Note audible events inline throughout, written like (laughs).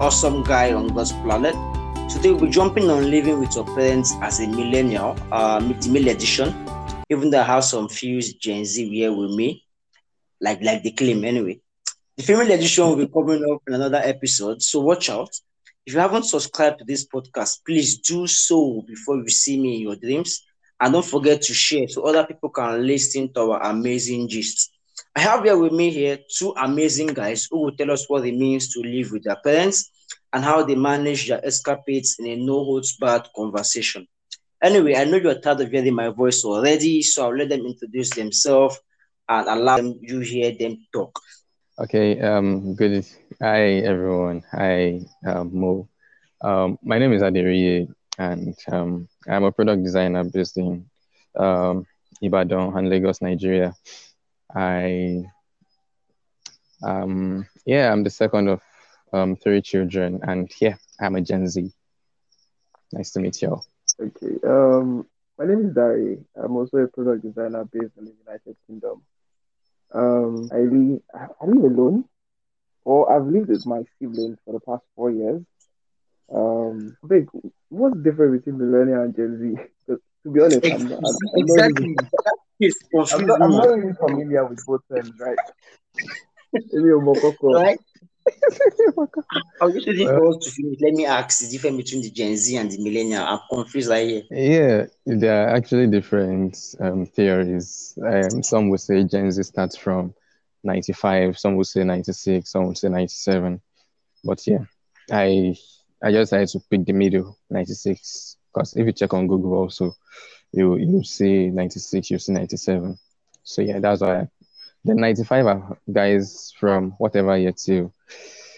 awesome guy on God's planet. Today we'll be jumping on living with your parents as a millennial, uh, multi edition. Even though I have some few Gen Z here with me, like like the claim anyway. The female edition will be coming up in another episode, so watch out. If you haven't subscribed to this podcast, please do so before you see me in your dreams. And don't forget to share so other people can listen to our amazing gist. I have here with me here two amazing guys who will tell us what it means to live with their parents and how they manage their escapades in a no holds barred conversation. Anyway, I know you're tired of hearing my voice already, so I'll let them introduce themselves and allow them you hear them talk. Okay, um, good. Hi everyone. Hi, um, Mo. Um, my name is Aderiye, and um, I'm a product designer based in um, Ibadan and Lagos, Nigeria. I um yeah, I'm the second of um three children, and yeah, I'm a Gen Z. Nice to meet y'all. Okay. Um, my name is Dare. I'm also a product designer based in the United Kingdom. Um, I live I live alone, or I've lived with my siblings for the past four years. Um, big. What's different between millennial and Gen Z? Because (laughs) to be honest, I'm, I'm, I'm exactly. Not really, I'm, not, I'm not really familiar with both terms, right? right? I was just uh, to finish. Let me ask the difference between the Gen Z and the millennial. I'm confused right here. Yeah, there are actually different um, theories. Um, some would say Gen Z starts from 95, some would say 96, some would say 97. But yeah, I I just had to pick the middle, 96. Because if you check on Google also, you you see 96, you see 97. So yeah, that's why. The 95 are guys from whatever year to,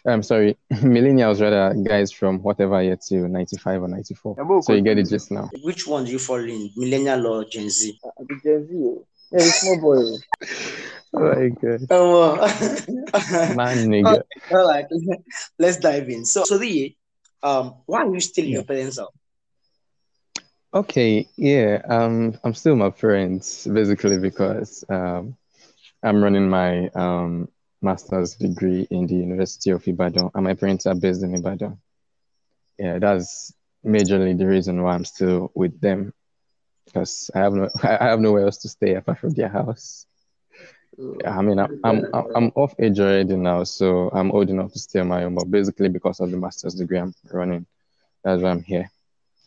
I'm sorry, (laughs) millennials rather, guys from whatever year to 95 or 94. So you get it just now. Which one do you fall in, millennial or Gen Z? Uh, the Gen Z. Oh. Yeah, small boy. oh (laughs) my god. Oh, (laughs) Man, nigga. All right, let's dive in. So, so the um, why are you still in your parents' house? Okay, yeah, um, I'm still my parents basically because um, I'm running my um master's degree in the University of Ibadan, and my parents are based in Ibadan. Yeah, that's majorly the reason why I'm still with them because I have no (laughs) I have nowhere else to stay apart from their house. Yeah, I mean, I'm, I'm I'm off age already now, so I'm old enough to stay on my own. But basically, because of the master's degree I'm running, that's why I'm here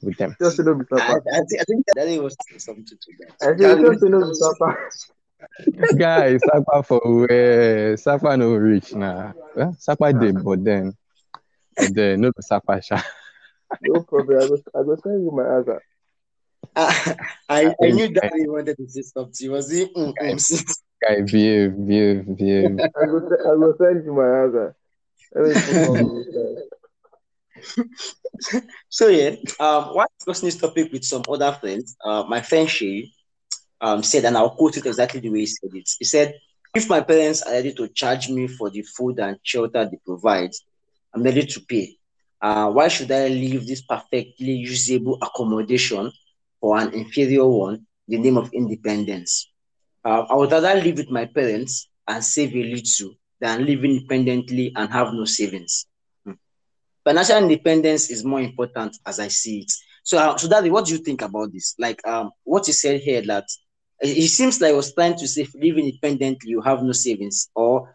with them. Just to know, I, I, think, I think that was something to that. I think just to know, Mr. (laughs) Guys, Sapa for where Sapa no reach now. Well, Sapa did, but then, but then no Sapa sha. No problem. I was I was telling you my answer. (laughs) I, I, I knew that he wanted to say something. Was he? Mm, mm, Guy, behave, behave, behave. I will I will send you my answer. (laughs) so yeah, um, while discussing this topic with some other friends, uh, my friend Shay um, said, and I'll quote it exactly the way he said it. He said, "If my parents are ready to charge me for the food and shelter they provide, I'm ready to pay. Uh, why should I leave this perfectly usable accommodation for an inferior one in the name of independence? Uh, I would rather live with my parents and save a little than live independently and have no savings." Financial independence is more important as I see it. So, uh, so Daddy, what do you think about this? Like, um, what you said here that it seems like I was trying to say, live independently, you have no savings, or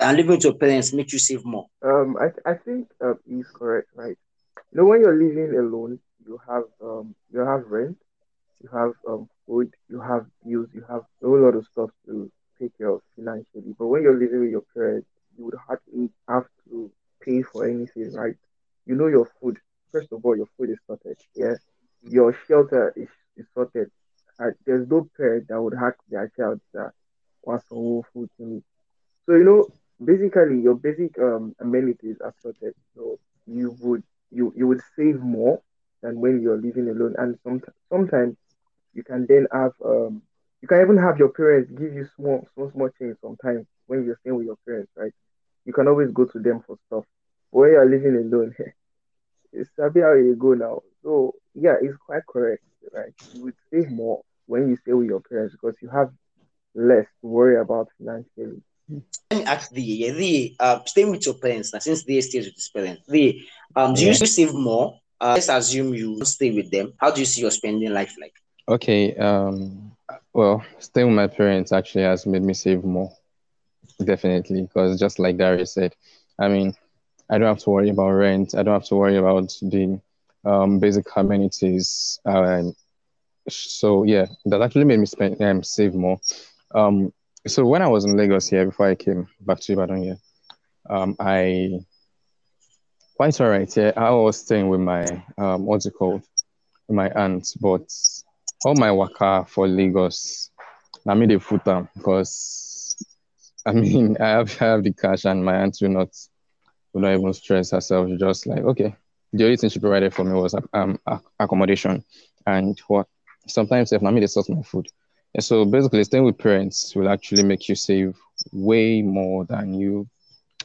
and living with your parents makes you save more. Um, I I think uh, he's correct, right? You know, when you're living alone, you have um, you have rent, you have um, food, you have bills, you have a whole lot of stuff to take care of financially. But when you're living with your parents, you would hardly have to pay for anything, right? You know your food. First of all, your food is sorted. Yeah. Your shelter is, is sorted. Uh, there's no parent that would hack their child that wants some more food to me. So you know, basically your basic um amenities are sorted. So you would you you would save more than when you're living alone. And some, sometimes you can then have um you can even have your parents give you small small small change sometimes when you're staying with your parents, right? you can always go to them for stuff. But when you're living alone, (laughs) it's a bit how you go now. So yeah, it's quite correct, right? You would save more when you stay with your parents because you have less to worry about financially. let me ask the the uh, staying with your parents now since they stay with his parents. The um, do Yeah. you save more? Uh, let's assume you stay with them. How do you see your spending life like? Okay, um, well, staying with my parents actually has made me save more, definitely, because just like Darius said, I mean, I don't have to worry about rent. I don't have to worry about the um, basic amenities. Uh, so yeah, that actually made me spend um, save more. Um, so when I was in Lagos here before I came back to Ibadan here, um, I quite all right. Yeah, I was staying with my um, what's it called, my aunt, but all my waka for Lagos, I made a full time because I mean (laughs) I have I have the cash and my aunt will not will not even stress herself. Just like okay, the only thing she provided for me was um accommodation and what sometimes if I made a sort my food. And so basically, staying with parents will actually make you save way more than you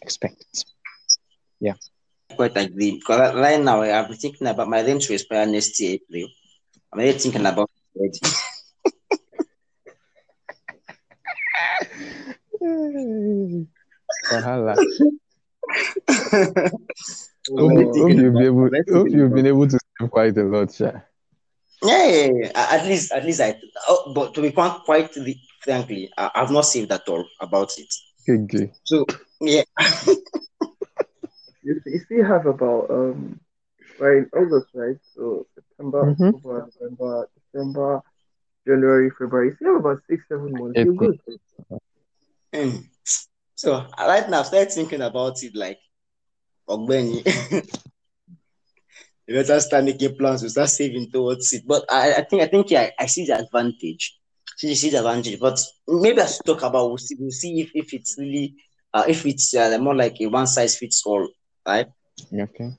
expect. Yeah. Quite agree because right now I've been thinking about my rent to expire next year April. I'm already thinking about (laughs) it (sighs) already. (laughs) Wahala. Hope, hope you've been able, hope you've been able to save quite a lot, Sha. Yeah, yeah, yeah. A- At least, at least I. Oh, but to be quite, quite the- frankly, I, I've not saved at all about it. Okay. So yeah, you, you still have about um right in August, right? So September, Mhm. October, November, December, January, February. You still have about six, seven months. You're good. Mm. So right now, I started thinking about it like, Ogbeni. (laughs) you better start making plans to start saving towards it. But I, I think, I think, yeah, I see the advantage. See, you see the advantage. But maybe I should talk about. We'll see. We'll see if, if it's really, uh, if it's uh, more like a one size fits all, right? Okay.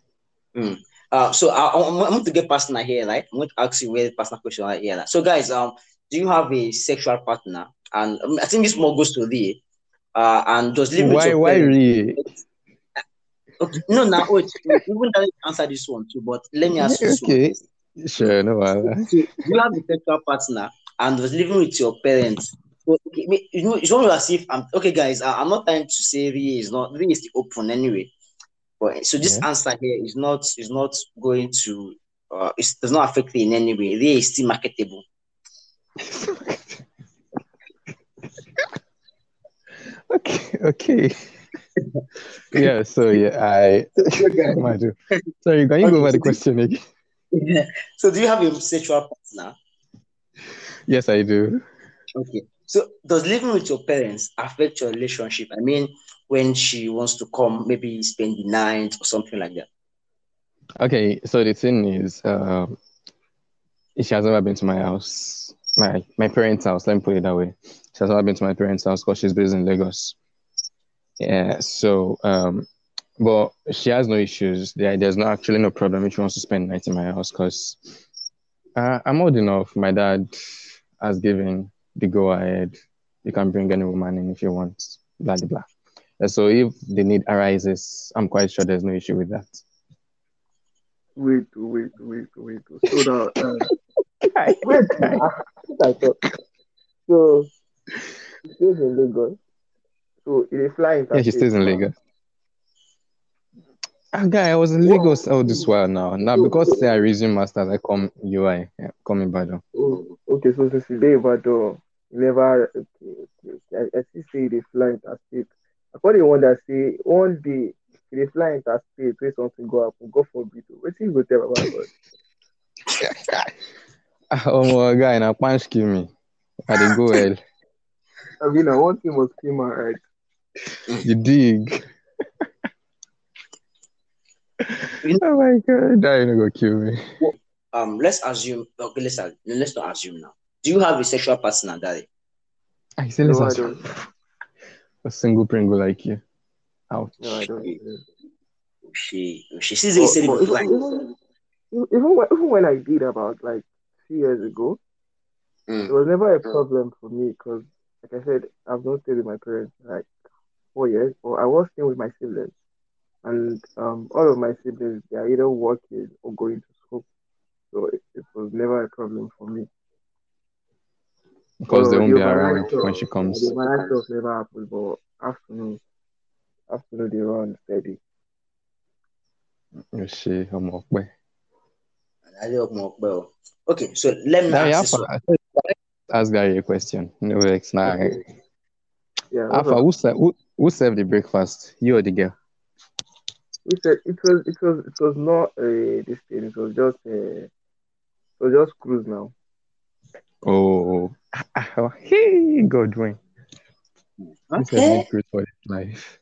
Uh, so I, I, I'm going to get personal here, right? I'm going to ask you a very personal question right here. So, guys, um, do you have a sexual partner? And um, I think this more goes to the, uh, and just live with Why, your why really? Okay, no, now wait, even that answer this one too, but let me ask you this one. Okay. Sure, no wahala. So you have a sexual partner and was living with your parents. Okay, you know, it's not as if I'm okay, guys. I, I'm not trying to say Rie is not Rie is the open anyway. But so this Yeah. answer here is not is not going to uh it does not affect me in any way. Rie is still marketable. (laughs) okay, okay. Yeah, so yeah, I (laughs) Madu. Sorry, can you go over the question again? so do you have a sexual partner? Yes, I do. Okay. So does living with your parents affect your relationship? I mean, when she wants to come, maybe spend the night or something like that. Okay, so the thing is, um, she has never been to my house, my my parents' house. Let me put it that way. She has never been to my parents' house because she's based in Lagos. Yeah, so um, but she has no issues. There, there's no actually no problem if she wants to spend night in my house because uh, I'm old enough. My dad has given the go ahead. You can bring any woman in if you want. Blah blah blah. So if the need arises, I'm quite sure there's no issue with that. Wait, wait, wait, wait. So now, uh, (laughs) wait, I, I thought. So, she stays in Lagos. So, it is flying. Yeah, she stays in Lagos. Ah, guy, I was in Lagos all this while now. Now because say I resume masters, I come UI, yeah, come in Badon. Oh, okay, so since you there, but uh, you never. Okay, okay, okay. I, I still say they fly interstate. I call the one that say one day they fly interstate, where something go happen, God forbid. What you go tell about God? (laughs) (laughs) Oh my guy, now punch kill me. I dey go well. (laughs) I mean, I want him was clean my right. You dig. Oh my god, that ain't gonna kill me. Um, let's assume. Okay, let's let's not assume now. Do you have a sexual partner, Daddy? I say No, I listen, don't. (laughs) a single pringle like you. Ouch. No, I don't. She she sees it. Said it But- but even, even, even, when, even when I did about like two years ago, it Mm. was never a problem for me because, like I said, I've not stayed with my parents for like four years, or I was staying with my siblings, and um, all of my siblings they are either working or going to school, so it, it was never a problem for me. Because they won't the be around stuff- when she comes. The overnight stuff never happened, but afternoon. Afternoon they run steady. You see, I'm up. I don't know, well. Okay, so let me Now, ask yeah, this one. Ask Gary a question. No vex. Nah. Yeah. Alpha, who, who, who served the breakfast? You or the girl? We said it was it was it was not a this thing, it was just a it was just cruise now. Oh, (laughs) hey, Godwin. This is Okay. not great for his life.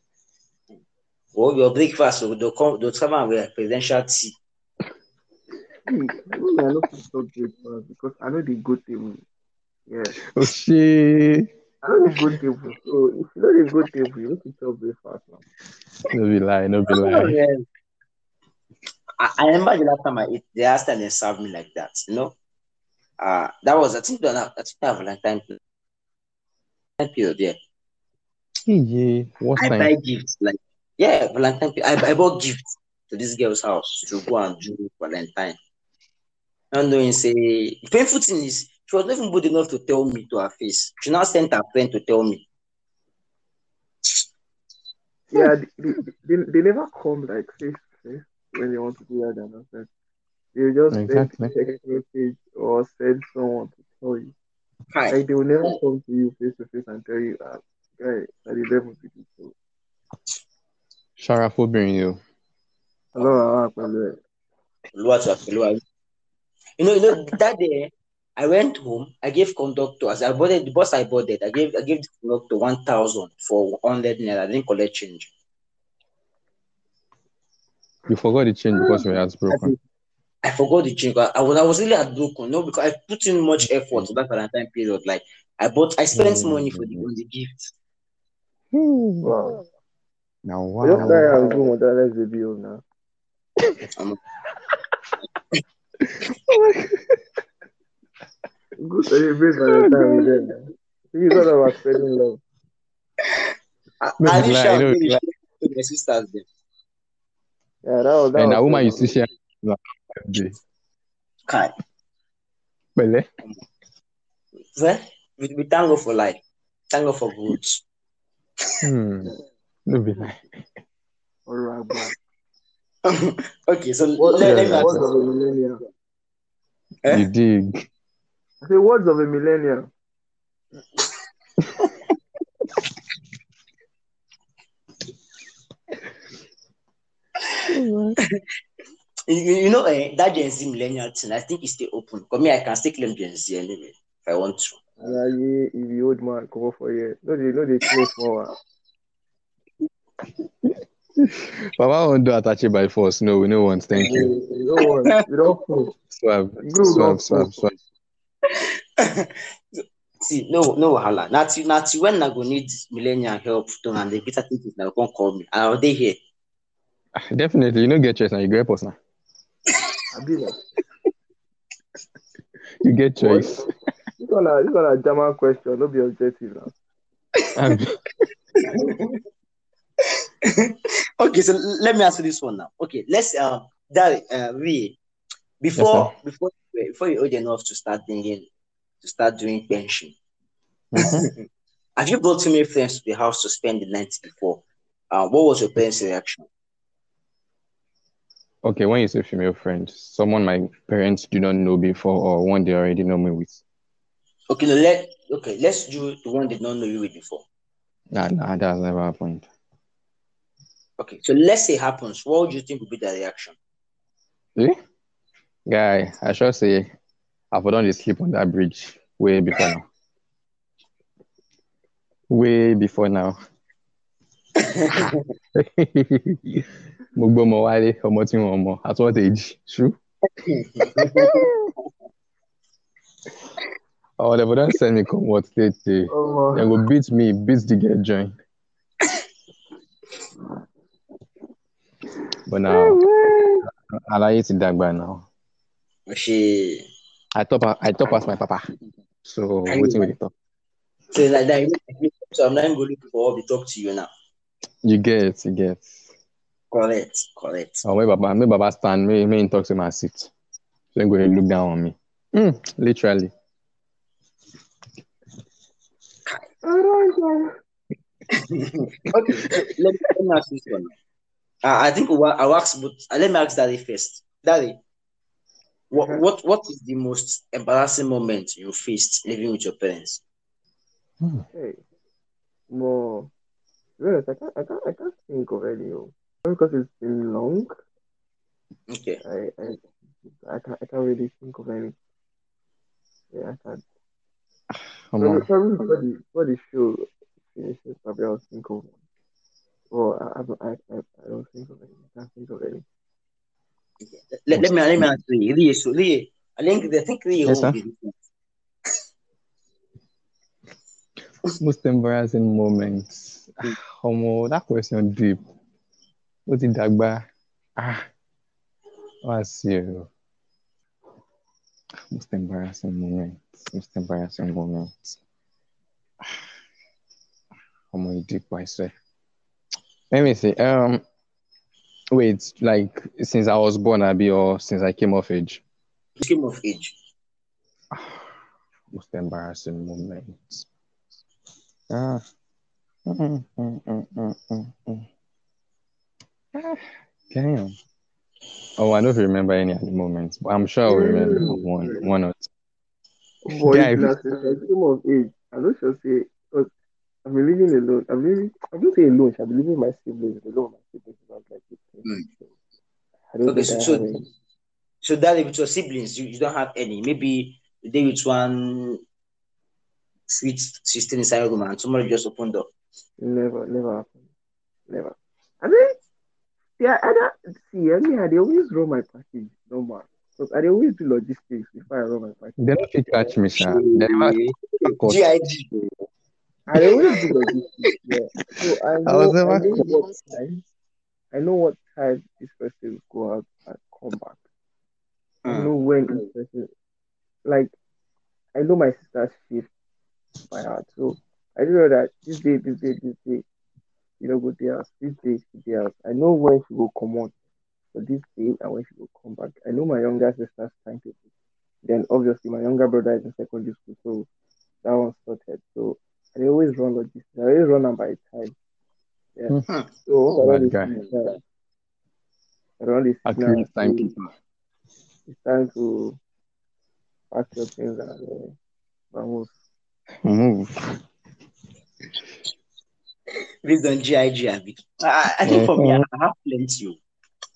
Well, your breakfast, so they'll come, they'll come out with presidential tea. See, me, I know people breakfast because I know the good table. Yeah. Oh, shit. I know the good table. So if you know the good table, you need to chop breakfast now. No be lie, no be lie. yeah. I, I remember the last time I ate, the last time they served me like that, you know. Uh that was I think that I think that Valentine Valentine period, yeah. Hey, yeah. What I time? buy gifts, like yeah, Valentine I, I bought gifts to this girl's house to go and do Valentine. And knowing say the painful thing is she was not even good enough to tell me to her face. She now sent her friend to tell me. Yeah, they, they, they, they never come like face to face when they want to do that announcement. They just send Exactly. a text message or send someone to tell you. Hi. Like they will never come to you face to face and tell you, ah, guy, at the level to do so. Shara for being you. Hello, hello, pẹ̀lú You know, you know that day I went home. I gave conductor as I bought it, the bus I bought it. I gave I gave the conductor one thousand for hundred naira. I didn't collect change. You forgot the change because your heart's I, broken. think- I forgot the change. I was I was really heartbroken. No, because I put in much effort to that Valentine period. Like I bought, I spent money for the on the gift. Hmm. Wow. Now, Wow. Just carry wow. am go with that let's baby home now. (laughs) Go celebrate Valentine with them. man. It's all about spreading love. I, No, I be didn't share no, with my sisters. Then. Yeah, that was that And was a woman you so- see share. Day. Kai. Bele. Well, we, we thank God for life. Thank God for good. Hmm. No be lie. Alright, bro. (laughs) okay, so What, let, let me ask words you. of a millennial. Eh? You dig. I say words of a millennial. (laughs) You, you you know, eh, that Gen Z millennial thing, I think it's still open. For me, I can still claim Gen Z anyway, if I want to. Alaye, if you old man, come for here. No, they no, they close small (laughs) one. Baba won't do attache by force. No, we no want. Thank you. You don't want, you don't cool. Swab, swab, swab, swab. (laughs) See, no, no, wahala. Not till, not till when I go need millennial help to and the better things now come call me. I'll be here. Ah, definitely, you know, get choice now. You get us now. I be like, (laughs) You get choice. this one, a- this one a German question, no be objective now. (laughs) Okay, so let me answer this one now. Okay, let's uh, that uh we before before before you're old enough to start thinking to start doing pension. Mhm. (laughs) Have you brought too many friends to the house to spend the night before? Uh, what was your parents' reaction? okay, when you say female friend, someone my parents do not know before or one they already know me with. Okay, no, let okay, let's do the one they don't know you with before. Nah, nah, that's never happened. Okay, so let's say it happens. What would you think would be the reaction? Eh? Guy, I should say I've done the sleep on that bridge way before now. Way before now. (laughs) Mo gbọ́ ọmọ wálé, ọmọ tí wọ́n mọ̀, at what age? True? (laughs) Oh, they would not send me come what late day. Oh, They go beat me, beat the girl join. (laughs) But now, Alaye ti dàgbà now. She I top I top as my papa. So wetin we dey talk? so it's like that. So I'm not even going for what we talk to you now. You get, you get. Correct, correct. Oh, my baba, my baba stand, me, me talk to my seat. So he go dey look down on me. Mm, literally. (laughs) okay, so let, me, let me ask this one. Uh, I think I'll ask, but uh, let me ask Daddy first. Daddy, what, Mhm. what what is the most embarrassing moment you faced living with your parents? Hey, more. to be honest, I can't, I can't, I can't think of any. oh. Because it's been long. Okay. I, I, I can't, I can't really think of any. Yeah, I can't. Come Probably, on. probably before the, before the show finishes, probably I'll think of one. Or I, I, don't- I, I, I don't think of any. I can't think of any. Let, let me let me ask Lee. Lee, so Lee, I think I think Lee Yes, will sir. be different. Most embarrassing moments. (sighs) Omo, that question deep. What did Dagba? Ah, what's you? Most embarrassing moments. Most embarrassing moments. (sighs) Omo, deep, I swear. Let me see. Um, wait, like since I was born, Abi, or since I came of age. Came of age. (sighs) Most embarrassing moments. Ah. Mm, mm, mm, mm, mm, mm. Ah, Damn. Oh, I don't remember any at the moment, but I'm sure I'll remember one, one or two. Boy, Guy, if I came of age, I'm not sure say I've been living alone. I'm been I'm not saying alone, I've been living my siblings alone. My siblings was like 15. Mm. So I don't Okay, think so I have so, any. so Daddy, with your siblings, you, you don't have any. Maybe the day with one sweet sister inside your room and somebody just opened up. Never, never happened. Never. I mean, yeah, I don't see. I mean, I dey always run my package normal. Because I dey always do logistics before I run my package. they don't fit catch me, sir. They never caught. GIG. I always do logistics. Yeah. So I I know, was I know what time. I know what time this person will go out and come back. I Mm. know when this person, like, I know my sister's shift by heart. So I do know that this day, this day, this day, you know, go there, this day, she dey house. I know when she will come out for this day and when she will come back. I know my younger sister's timetable. Then obviously my younger brother is in secondary school, so that one's sorted. So I dey always run logistics. I always run am by time. Yeah. Hmm. So I Bad don't guy. dey signal. I don't. Accurate timekeeper. It's time to pack your things and uh, vamos. Move. Based on GIG, Abi. I, I think for me, I Mhm. Have plenty. oh.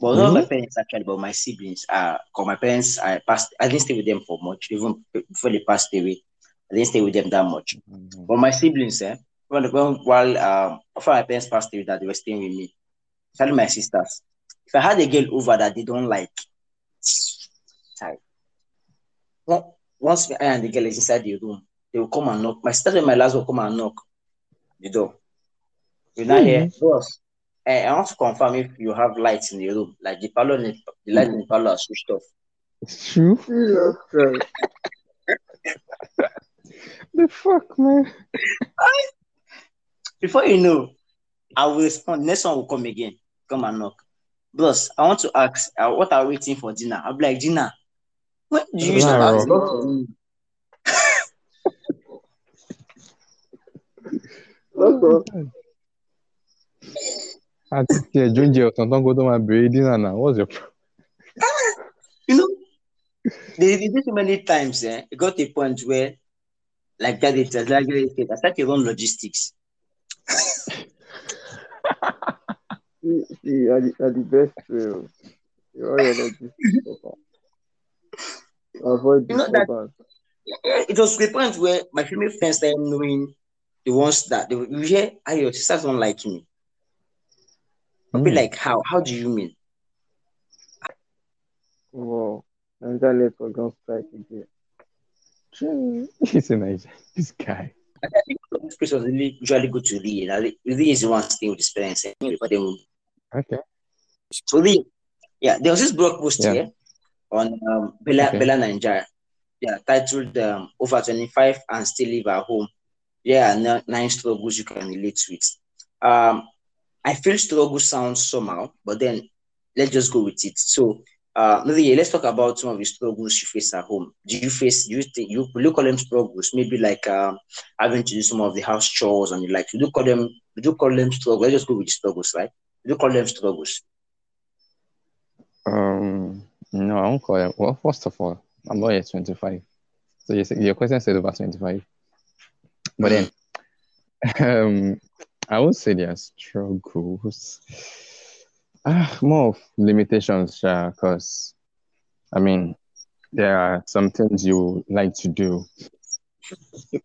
But not my Mhm. parents actually, but my siblings. Uh, cause my parents, I passed. I didn't stay with them for much. Even before they passed away, I didn't stay with them that much. But my siblings, eh, when, when while um after my parents passed away, that they were staying with me, especially my sisters. If I had a girl over that they don't like, sorry, on- once I and the girl is inside the room, they will come and knock. My sister and my last will come and knock the door. You not here, boss. Eh, I want to confirm if you have lights in the room, like the parlor, the light in the parlor are switched off. It's true. Jesus Christ. The fuck, man. (laughs) Before you know, I will respond. Next one will come again. Come and knock. Boss, I want to ask, uh, what are we waiting for dinner? I'll be like, dinner. When do you start Laro. asking for me? Lots of Àti tiẹ̀ jóúnjẹ ọ̀sán tó máa béèrè dinner now. What's your problem? (laughs) You know, they, they did so many times, eh? It got a point where, like that, it like that, it, I started to run logistics. see are the, are the best. You all your logistics. Avoid You know that it was the point where my female friends started knowing the ones that they will hear, ah, your sisters don't like me. I'll be Hmm. like, how? How do you mean? Wow. Nigeria network don't strike again. (laughs) He's a nice this guy. I think this place was really usually good to Lee. Now, Lee Lee is the one staying with his parents anyway, but then Okay. so Lee, yeah, there was this blog post Yeah. here on um, Bella Okay. Bella Naija, yeah, titled um, "Over 25 and Still Live at Home." Yeah, n- nine struggles you can relate with. Um, I feel struggle sounds somehow, but then let's just go with it. So, uh, let's talk about some of the struggles you face at home. Do you face? Do you think you you call them struggles? Maybe like um, having to do some of the house chores and the like. You do call them you call them struggles? Let's just go with struggles, right? Would you call them struggles? Um, no, I won't call it. Well, first of all, I'm not yet 25. So you your question said over 25. But then, (laughs) um, I would say there are struggles. Ah, more of limitations, because I mean, there are some things you like to do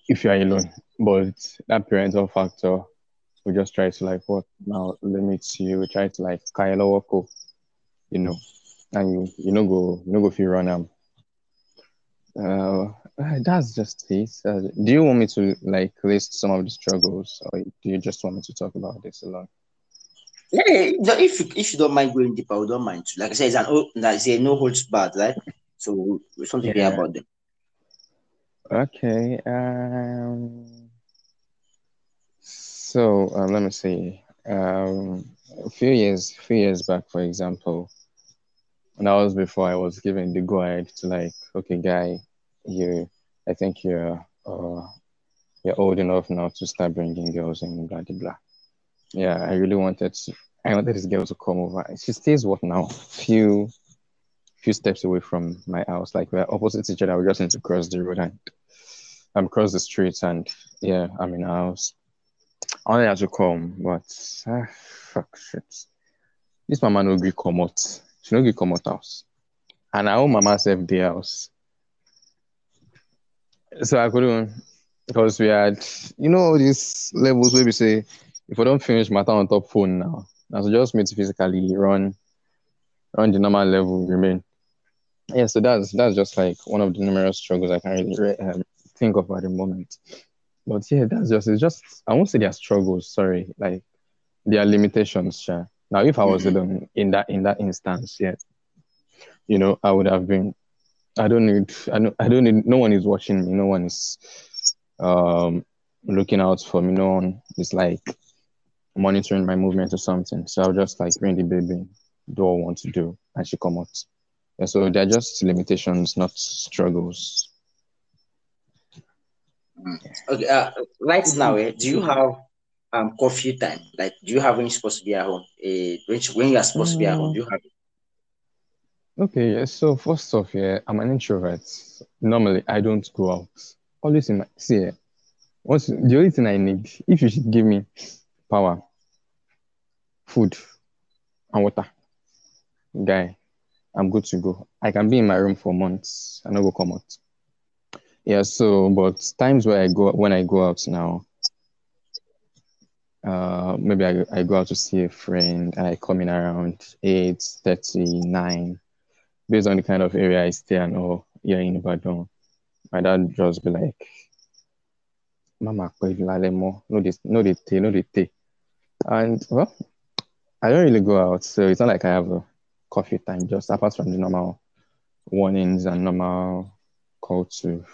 if you are alone, but that parental factor we just try to like what now limits you, We try to like of work, you know, and you you know go you know go feel run um uh that's just it. Uh, do you want me to like list some of the struggles, or do you just want me to talk about this alone? Yeah, if you, if you don't mind going deeper, we don't mind. Like I said, it's an oh, like say no holds barred, right? So something yeah. about them. Okay. Um. So um, let me see. Um, a few years, few years back, for example, and that was before I was given the go ahead to like, okay, guy, you, I think you're, uh, you're old enough now to start bringing girls in, blah blah blah. Yeah, I really wanted to. I wanted this girl to come over. She stays what now? Few, few steps away from my house. Like we're opposite each other. We just need to cross the road and I'm um, across the street, and yeah, I'm in a house. I wanted her to come, but ah, fuck shit. This mama no gree come out. She no gree come out house. And our own mama self the house. So I couldn't because we had you know these levels where we say if I don't finish matter on top phone now, so just me to physically run run the normal level remain. Yeah, so that's that's just like one of the numerous struggles I can really um, think of at the moment. But yeah, that's just it's just I won't say their struggles, sorry, like their limitations, sure. Now, if I was mm-hmm. alone in that in that instance, yeah, you know, I would have been. I don't need. I don't. I don't need. No one is watching me. No one is um looking out for me. No one is like monitoring my movement or something. So I'll just like bring the baby, do what I want to do, and she come out. Yeah, so they're just limitations, not struggles. Okay. Uh, right now, eh, do you have um coffee time? Like, do you have when you're supposed to be at home? Uh, when, when you are supposed to be at home, do you have it? Okay, yeah. So first off, yeah, I'm an introvert. Normally, I don't go out. Always in my see, yeah, once the only thing I need, if you should give me power, food, and water, guy, I'm good to go. I can be in my room for months and not go come out. Yeah, so but times where I go when I go out now, uh, maybe I, I go out to see a friend and I come in around 8 39 based on the kind of area I stay and all here in Ibadan. My dad just be like, Mama, no this no tea, no tea. And well, I don't really go out, so it's not like I have a coffee time, just apart from the normal warnings and normal call to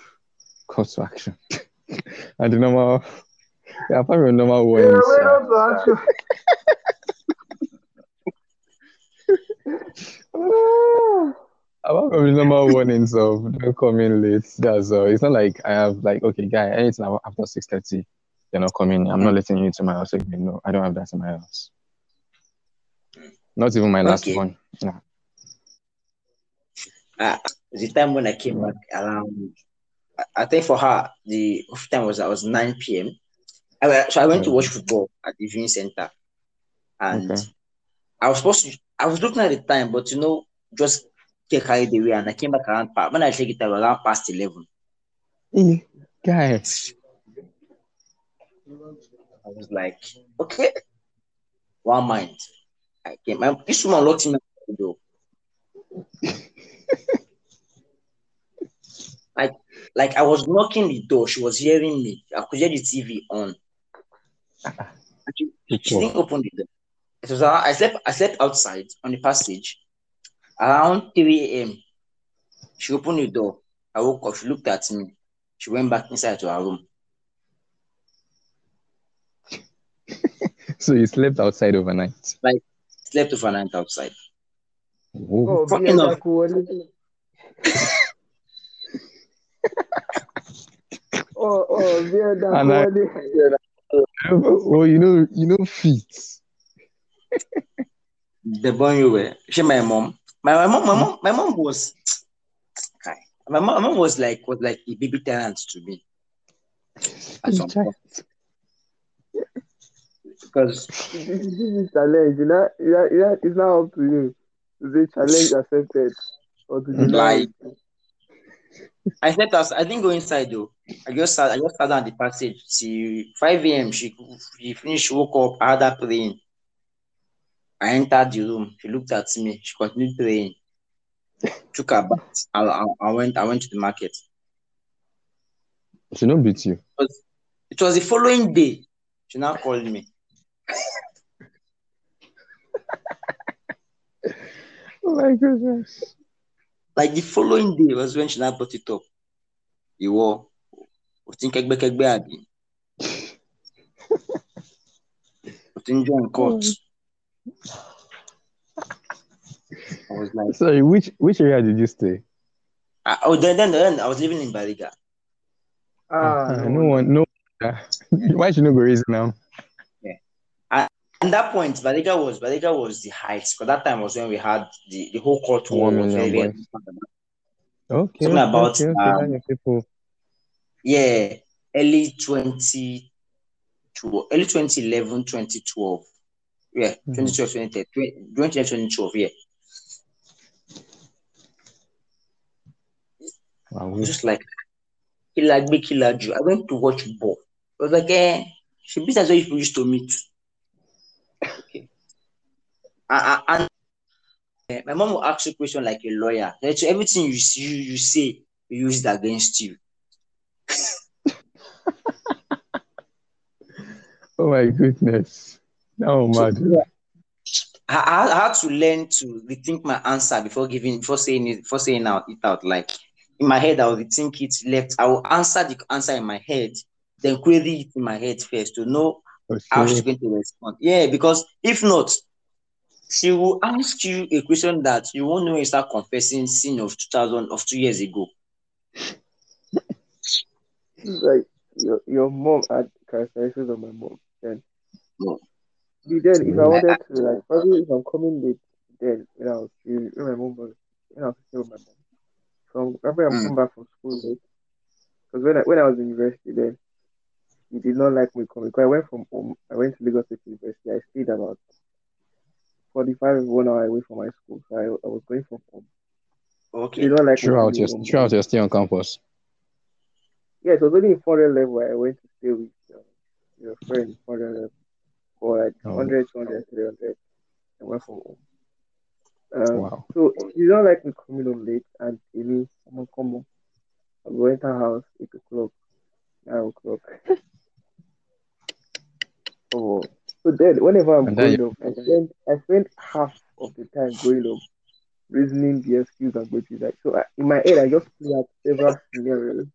call to action. (laughs) and the normal yeah, apart from the normal warnings. Yeah, (laughs) Apart from the normal warnings of don't come in late, that's uh, it's not like I have like okay, guy, anything after six thirty, you're not coming. I'm not letting you into my house again. No, I don't have that in my house. Not even my last okay. one. Yeah. Uh, the time when I came back around, I think for her the time was I was nine p.m. I, so I went to watch football at the viewing center, and okay. I was supposed to. I was looking at the time, but you know, just get carried away, and I came back around. When I checked it, I was around past eleven. Mm, guy. I was like, okay, one mind. I came. This woman locked me the door. like, like I was knocking the door. She was hearing me. I could hear the TV on. She, she didn't open the door. It was around, I slept I slept outside on the passage. Around 3 a.m. She opened the door. I woke up. She looked at me. She went back inside to her room. (laughs) so you slept outside overnight? Like slept overnight outside. Oh, Funny enough. (laughs) oh, oh, and I, I oh, you know, you know, feet. The born you were. She my mom. My, my mom, my mom, my mom was (tsk) my mom, my mom was like was like a baby parent to me. At some point. Because This is a challenge. You know, you know, you know, it's not up to you. The challenge accepted. Or to deny Like- it. I slept outside. I didn't go inside though. I just sat. I just sat down the passage till 5 a.m. She she finished. Woke up. I had her praying. I entered the room. She looked at me. She continued praying. Took her bath. I, I, I went. I went to the market. She don't beat you. It was the following day. She now called me. Oh my goodness. Like the following day was when she now brought it up. You were. O ti ń kẹ́gbẹ́ kẹ́gbẹ́ àbí? O ti ń join court. I was like, Sorry, which which area did you stay? ah, oh, then, then, then I was living in Bariga. Ah, Uh, no, no one, no. (laughs) Why should you not go raise now? At that point, Bariga was Bariga was the heights. Because that time was when we had the, the whole court war One was very. Something Okay. okay, about, okay, um, people. yeah, early 20, to- early 2011, 2012. Yeah, Mhm. 2012, 2013, 2012, yeah. Wow. Just like, Killer Gbe, Killer. I went to watch ball. I was like, eh, she beat as well used to meet. Okay. And eh, my mom will ask you a question like a lawyer. Like, so everything you see, you, you say, you use against you. (laughs) Oh my goodness. Oh So, mad. yeah, I, I had to learn to rethink my answer before giving, before saying it, before saying out it out. Like in my head, I will rethink it left. I will answer the answer in my head, then query it in my head first to know how she's Okay. going to respond. Yeah, because if not, she will ask you a question that you won't know when you start confessing sin of 2000 of two years ago. Like your your mom had characteristics of my mom. Then, No. But then if I I, wanted to like probably if I'm coming late, then you know, you when my mom was when I was still with my mom. So probably I'm mm, coming back from school late because when I when I was in university then he did not like me coming. Because I went from home, I went to Lagos State University. I stayed about 45 one hour away from my school, so I, I was going from home. He okay. did not like me Throughout coming your home. throughout your stay on campus. Yeah, it was only in 400 level where I went to stay with uh, your friend, 400 level, for like Oh 100, 200, 300. I went from home. Um, wow. so you don't like me coming home late and tell me, I'm gonna come home. I'll go enter house 8 o'clock, 9 o'clock. (laughs) Oh, so then whenever I'm And then going up, I spend I spend half of the time going up, reasoning the excuse I'm going to like. So I, in my head, I just play out several scenarios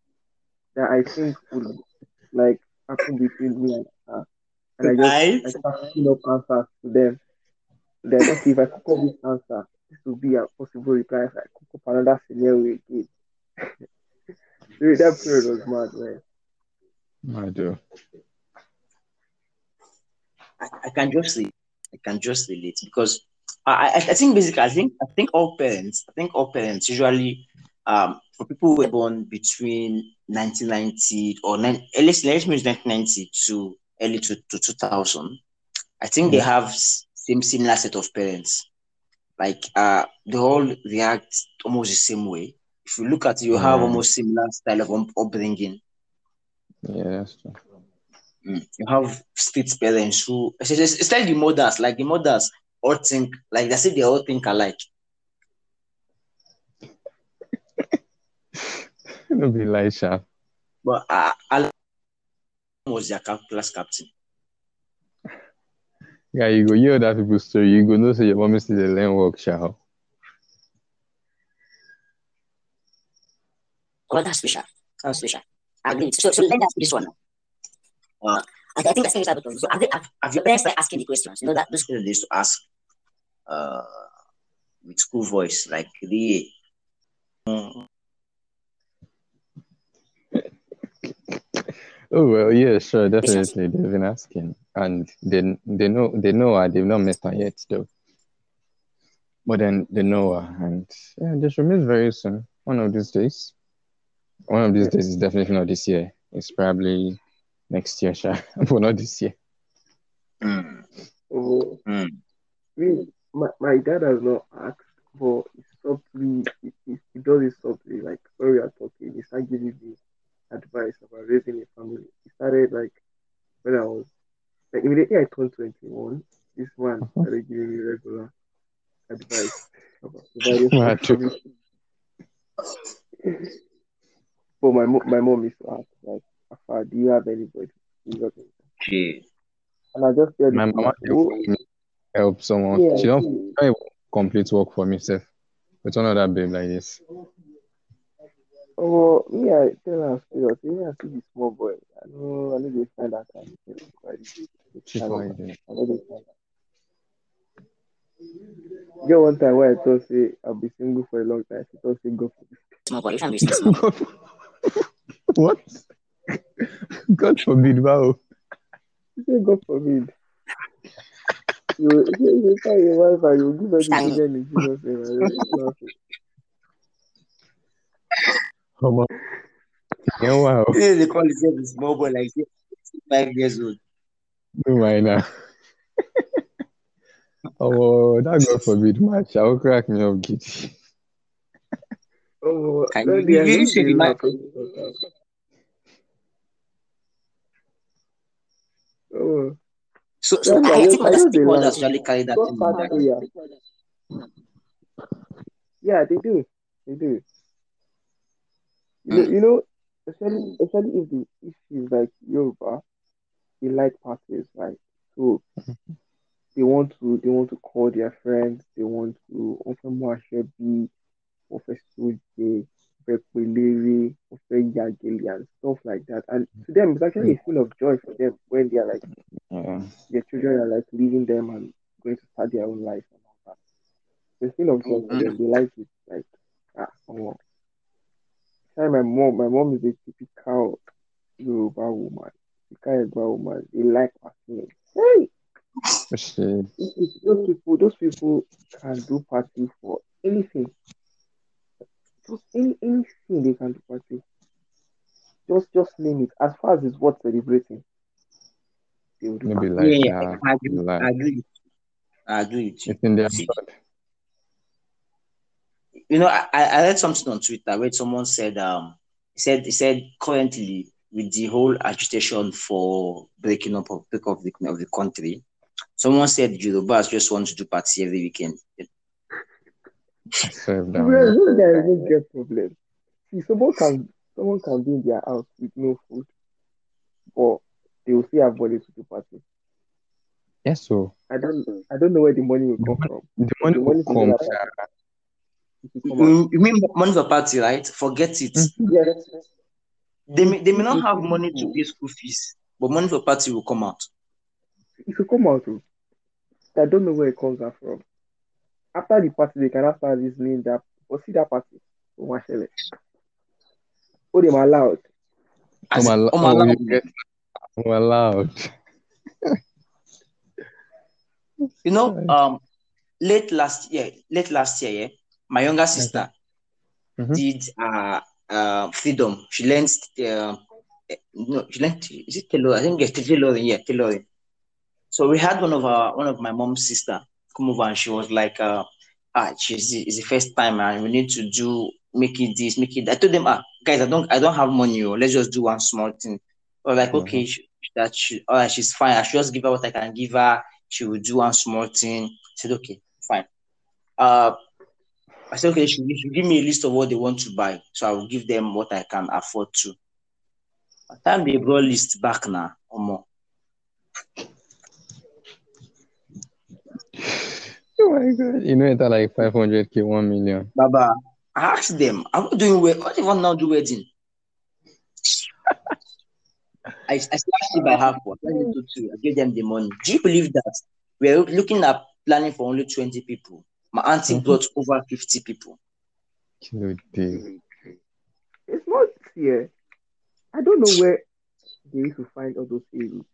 that I think would like happen between me and her, and I just Right? I start picking up answers to them. Then okay, if I cook up this answer, this will be a possible reply. If I cook up another scenario again, (laughs) Dude, that period was mad, man. I do. I, I can just relate. I can just relate because I, I, I think basically I think I think all parents I think all parents usually um for people who were born between 1990 or nine at least let's use 1990 to early to, to 2000 I think they Mm. have same similar set of parents like uh they all react almost the same way if you look at it you have almost similar style of upbringing Yeah, that's true. Mm. You have street parents who, especially especially the mothers, like the mothers all think, like they say they all think alike. (laughs) Don't be like sharp. But uh, Alan was their class captain. Yeah, you go hear that people's story. You go know say your mommy still dey learn work, shall. Well, that's special. That's special. I agree. So, so let us this one. Uh, I, I think that's special because so have, they, have, have your parents started asking the questions? You know that Those people they used to ask uh, with school voice, like the Oh well, yeah, sure, definitely. They've been asking, and they they know they know her. They've not met her yet, though. But then they know her, and yeah, they should meet very soon. One of these days. One of these days is definitely not this year. It's probably next year, sure, (laughs) but not this year. Mm. Oh, Mm. me, my, my dad has not asked, but he softly, he, he, he does it softly. Like when we are talking, he started giving me advice about raising a family. He started like when I was like immediately I turned 21. This man Mhm. started giving me regular advice about providing for Wow, family. but my my mom used to ask like, Afa, do you have anybody? Do you have anybody? Okay. And I just said, My mama dey for me help someone. yeah, She don't see, complete work for me, sef. With one other babe like this. Oh, me, I tell her serious. Me, I see the small boy. I know, I know they find that kind of thing. But She kind it. I know they find that. Get one time where I thought say I'll be single for a long time. She thought say go for it. Small boy, you can't be small. (laughs) what? God forbid, wow. She said go. You, you, you tell your wife and you give her the Stand. children in Jesus' name. Know. Come on. Yeah, wow. You know, they call themselves a small boy like five years old. No mind now. (laughs) Oh, that God forbid match. I'll crack me up, giddy. Oh, Can no, you- you- you should the imagine- Oh, So, so Yeah, I, I I just- think I mothers, just think dey mothers laugh. carry that in their prayer. Yeah, they do. They do. You know, Mm. you know, especially especially if the if she's like Yoruba, they like parties, right? So they want to they want to call their friends, they want to often more be offer soje, pepelere, offer yageli and stuff like that. And to them it's actually a feel of joy for them when they are like Yeah. their children are like leaving them and going to start their own life and all that. It's a feel of joy for them. They like it. Like ah, oh. Time my mom, my mom is a typical Yoruba woman. Typical Yoruba woman. They like partying. Hey, it- it- those people, those people can do party for anything. Just any anything they can do party. Just just name it. As far as it's worth celebrating, they will do Maybe like yeah, that. I agree. Like, I agree. I agree with you. it's in their See, blood. you know, I, I I read something on Twitter where someone said, um, he said, he said currently with the whole agitation for breaking up of break of the, of the country, someone said Yorubas just want to do party every weekend. I swear To be down. honest, those won't get problem. See, someone can someone can be in their house with no food, but they will still have money to do party. Yes, so I don't I don't know where the money will come from. the money The will money come. will come out. It will come mm, out. You, you mean money for party, right? Forget it. Mm-hmm. Yes. They may, they may not have mm-hmm. money to pay school fees, but money for party will come out. It will come out. oh. I don't know where it comes out from. After the party, they cannot start this name that or see that party. Oh my shele. Oh, them allowed. As I'm in, al- I'm oh, allowed. I'm allowed. You know, um, late last year, late last year, yeah, my younger sister Mhm. did uh, uh freedom. She learned uh, no, she learned is it tailoring? I think it's tailoring, yeah, tailoring. So we had one of our one of my mom's sister come over and she was like, uh, ah, she's the, it's the first time and we need to do make it this, make it. I told them, ah, guys, I don't I don't have money, oh, let's just do one small thing. Or like, Mhm. okay, she, that she, all right, she's fine. I should just give her what I can give her. She will do one small thing. I said, okay, fine. Uh, I said, okay, she should give me a list of what they want to buy. So I will give them what I can afford to. By the time they brought list back now, or more. Oh my god. You know it's like 500k, 1 million. Baba, I asked them, I'm not doing well. What if I now do wedding? (laughs) I, I slashed it by half. What? I gave them the money. Do you believe that we're looking at planning for only 20 people? My auntie Mhm. brought over 50 people. Kilo day. It's not here. I don't know where they used to find all those arrows.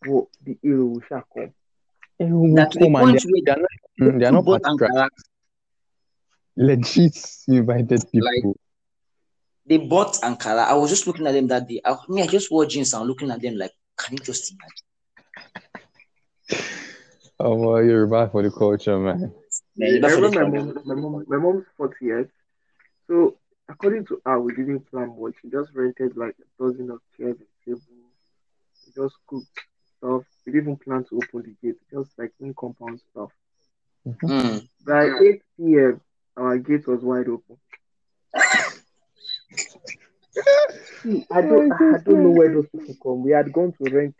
But the arrow will shall come. Everyone That to the come and they're, where they're not, they're not bought. Ankara, legit invited people. they bought Ankara. I was just looking at them that day. I, me, I just wore jeans and looking at them like, can you just imagine? (laughs) Oh, well, you're back for the culture, man. Man, I remember my mom, my mom, my mom's 40th. So according to her, we didn't plan much. She just rented like a dozen of chairs and tables. We just cooked stuff. We didn't even plan to open the gate, just like in compound stuff. it. Mm. By 8 p.m., our gate was wide open. See, I don't, I don't know where those people come. We had gone to rent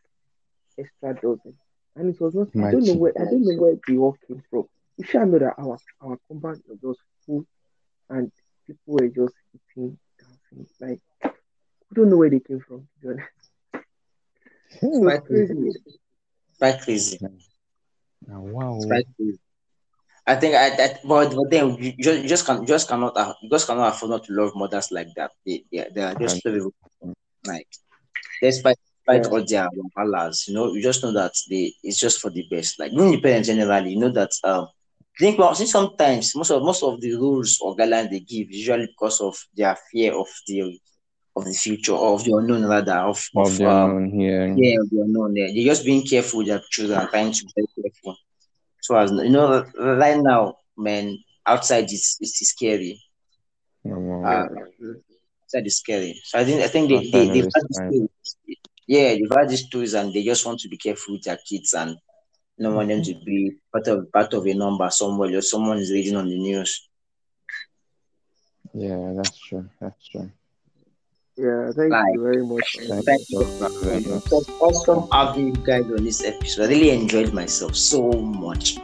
extra dozen, and it was not. I don't know where. I don't know where they all came from. You shall know that our our compound was just full, and people were just eating, dancing. Like we don't know where they came from. To be honest. So Quite it's crazy. Quite crazy. Ah, wow. It's quite crazy. I think I that but, but then you just you just can just cannot uh, just cannot afford not to love mothers like that. They they, they are just so beautiful. like despite despite Yeah. all their Allahs, you know, you just know that they it's just for the best. Like even the parents generally, you know that um I think well, since sometimes most of most of the rules or guidelines they give usually because of their fear of the of the future of the unknown rather of, Of of the um, unknown here. yeah, of the unknown there. They're just being careful with their children, trying to be very careful. So as you know, right now, man, outside is it's scary. Oh, wow. Uh, outside is scary. So I think I think they, they they've had these stories. Yeah, they've had these stories and they just want to be careful with their kids and you don't want them to be part of part of a number somewhere or someone is reading on the news. Yeah, that's true. That's true. Yeah, thank Like, you very much. Thank Thank you you. It was awesome having you guys on this episode. I really enjoyed myself so much.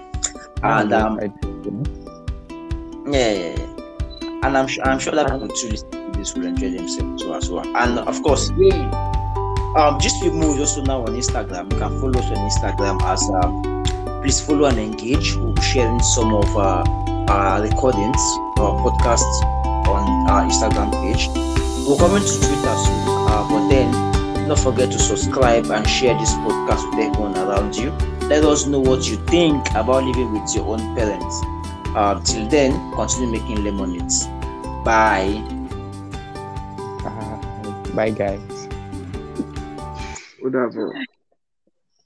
And um, I did, you know? Yeah, yeah, yeah. And I'm sure I'm sure that people too listen to this will enjoy themselves too as well. And of course, yeah. Um, Gist with Mo also now on Instagram. You can follow us on Instagram as um, please follow and engage. We'll be sharing some of uh, our recordings, our podcasts on our Instagram page. We're coming to Twitter soon, uh, but then don't forget to subscribe and share this podcast with everyone around you. Let us know what you think about living with your own parents. Uh, till then, continue making lemonades. Bye. Ah, bye, guys. Whatever.